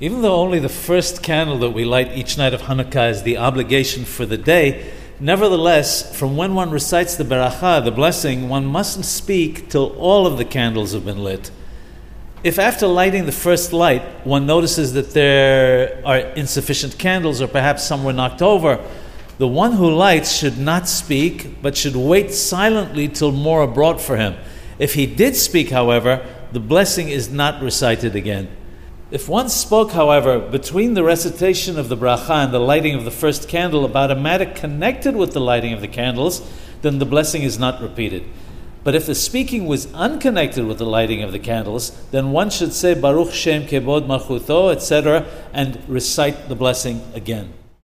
Even though only the first candle that we light each night of Hanukkah is the obligation for the day, nevertheless, from when one recites the beracha, the blessing, one mustn't speak till all of the candles have been lit. If after lighting the first light, one notices that there are insufficient candles or perhaps some were knocked over, the one who lights should not speak, but should wait silently till more are brought for him. If he did speak, however, the blessing is not recited again. If one spoke, however, between the recitation of the bracha and the lighting of the first candle about a matter connected with the lighting of the candles, then the blessing is not repeated. But if the speaking was unconnected with the lighting of the candles, then one should say Baruch Shem Kebod Malchuto, etc., and recite the blessing again.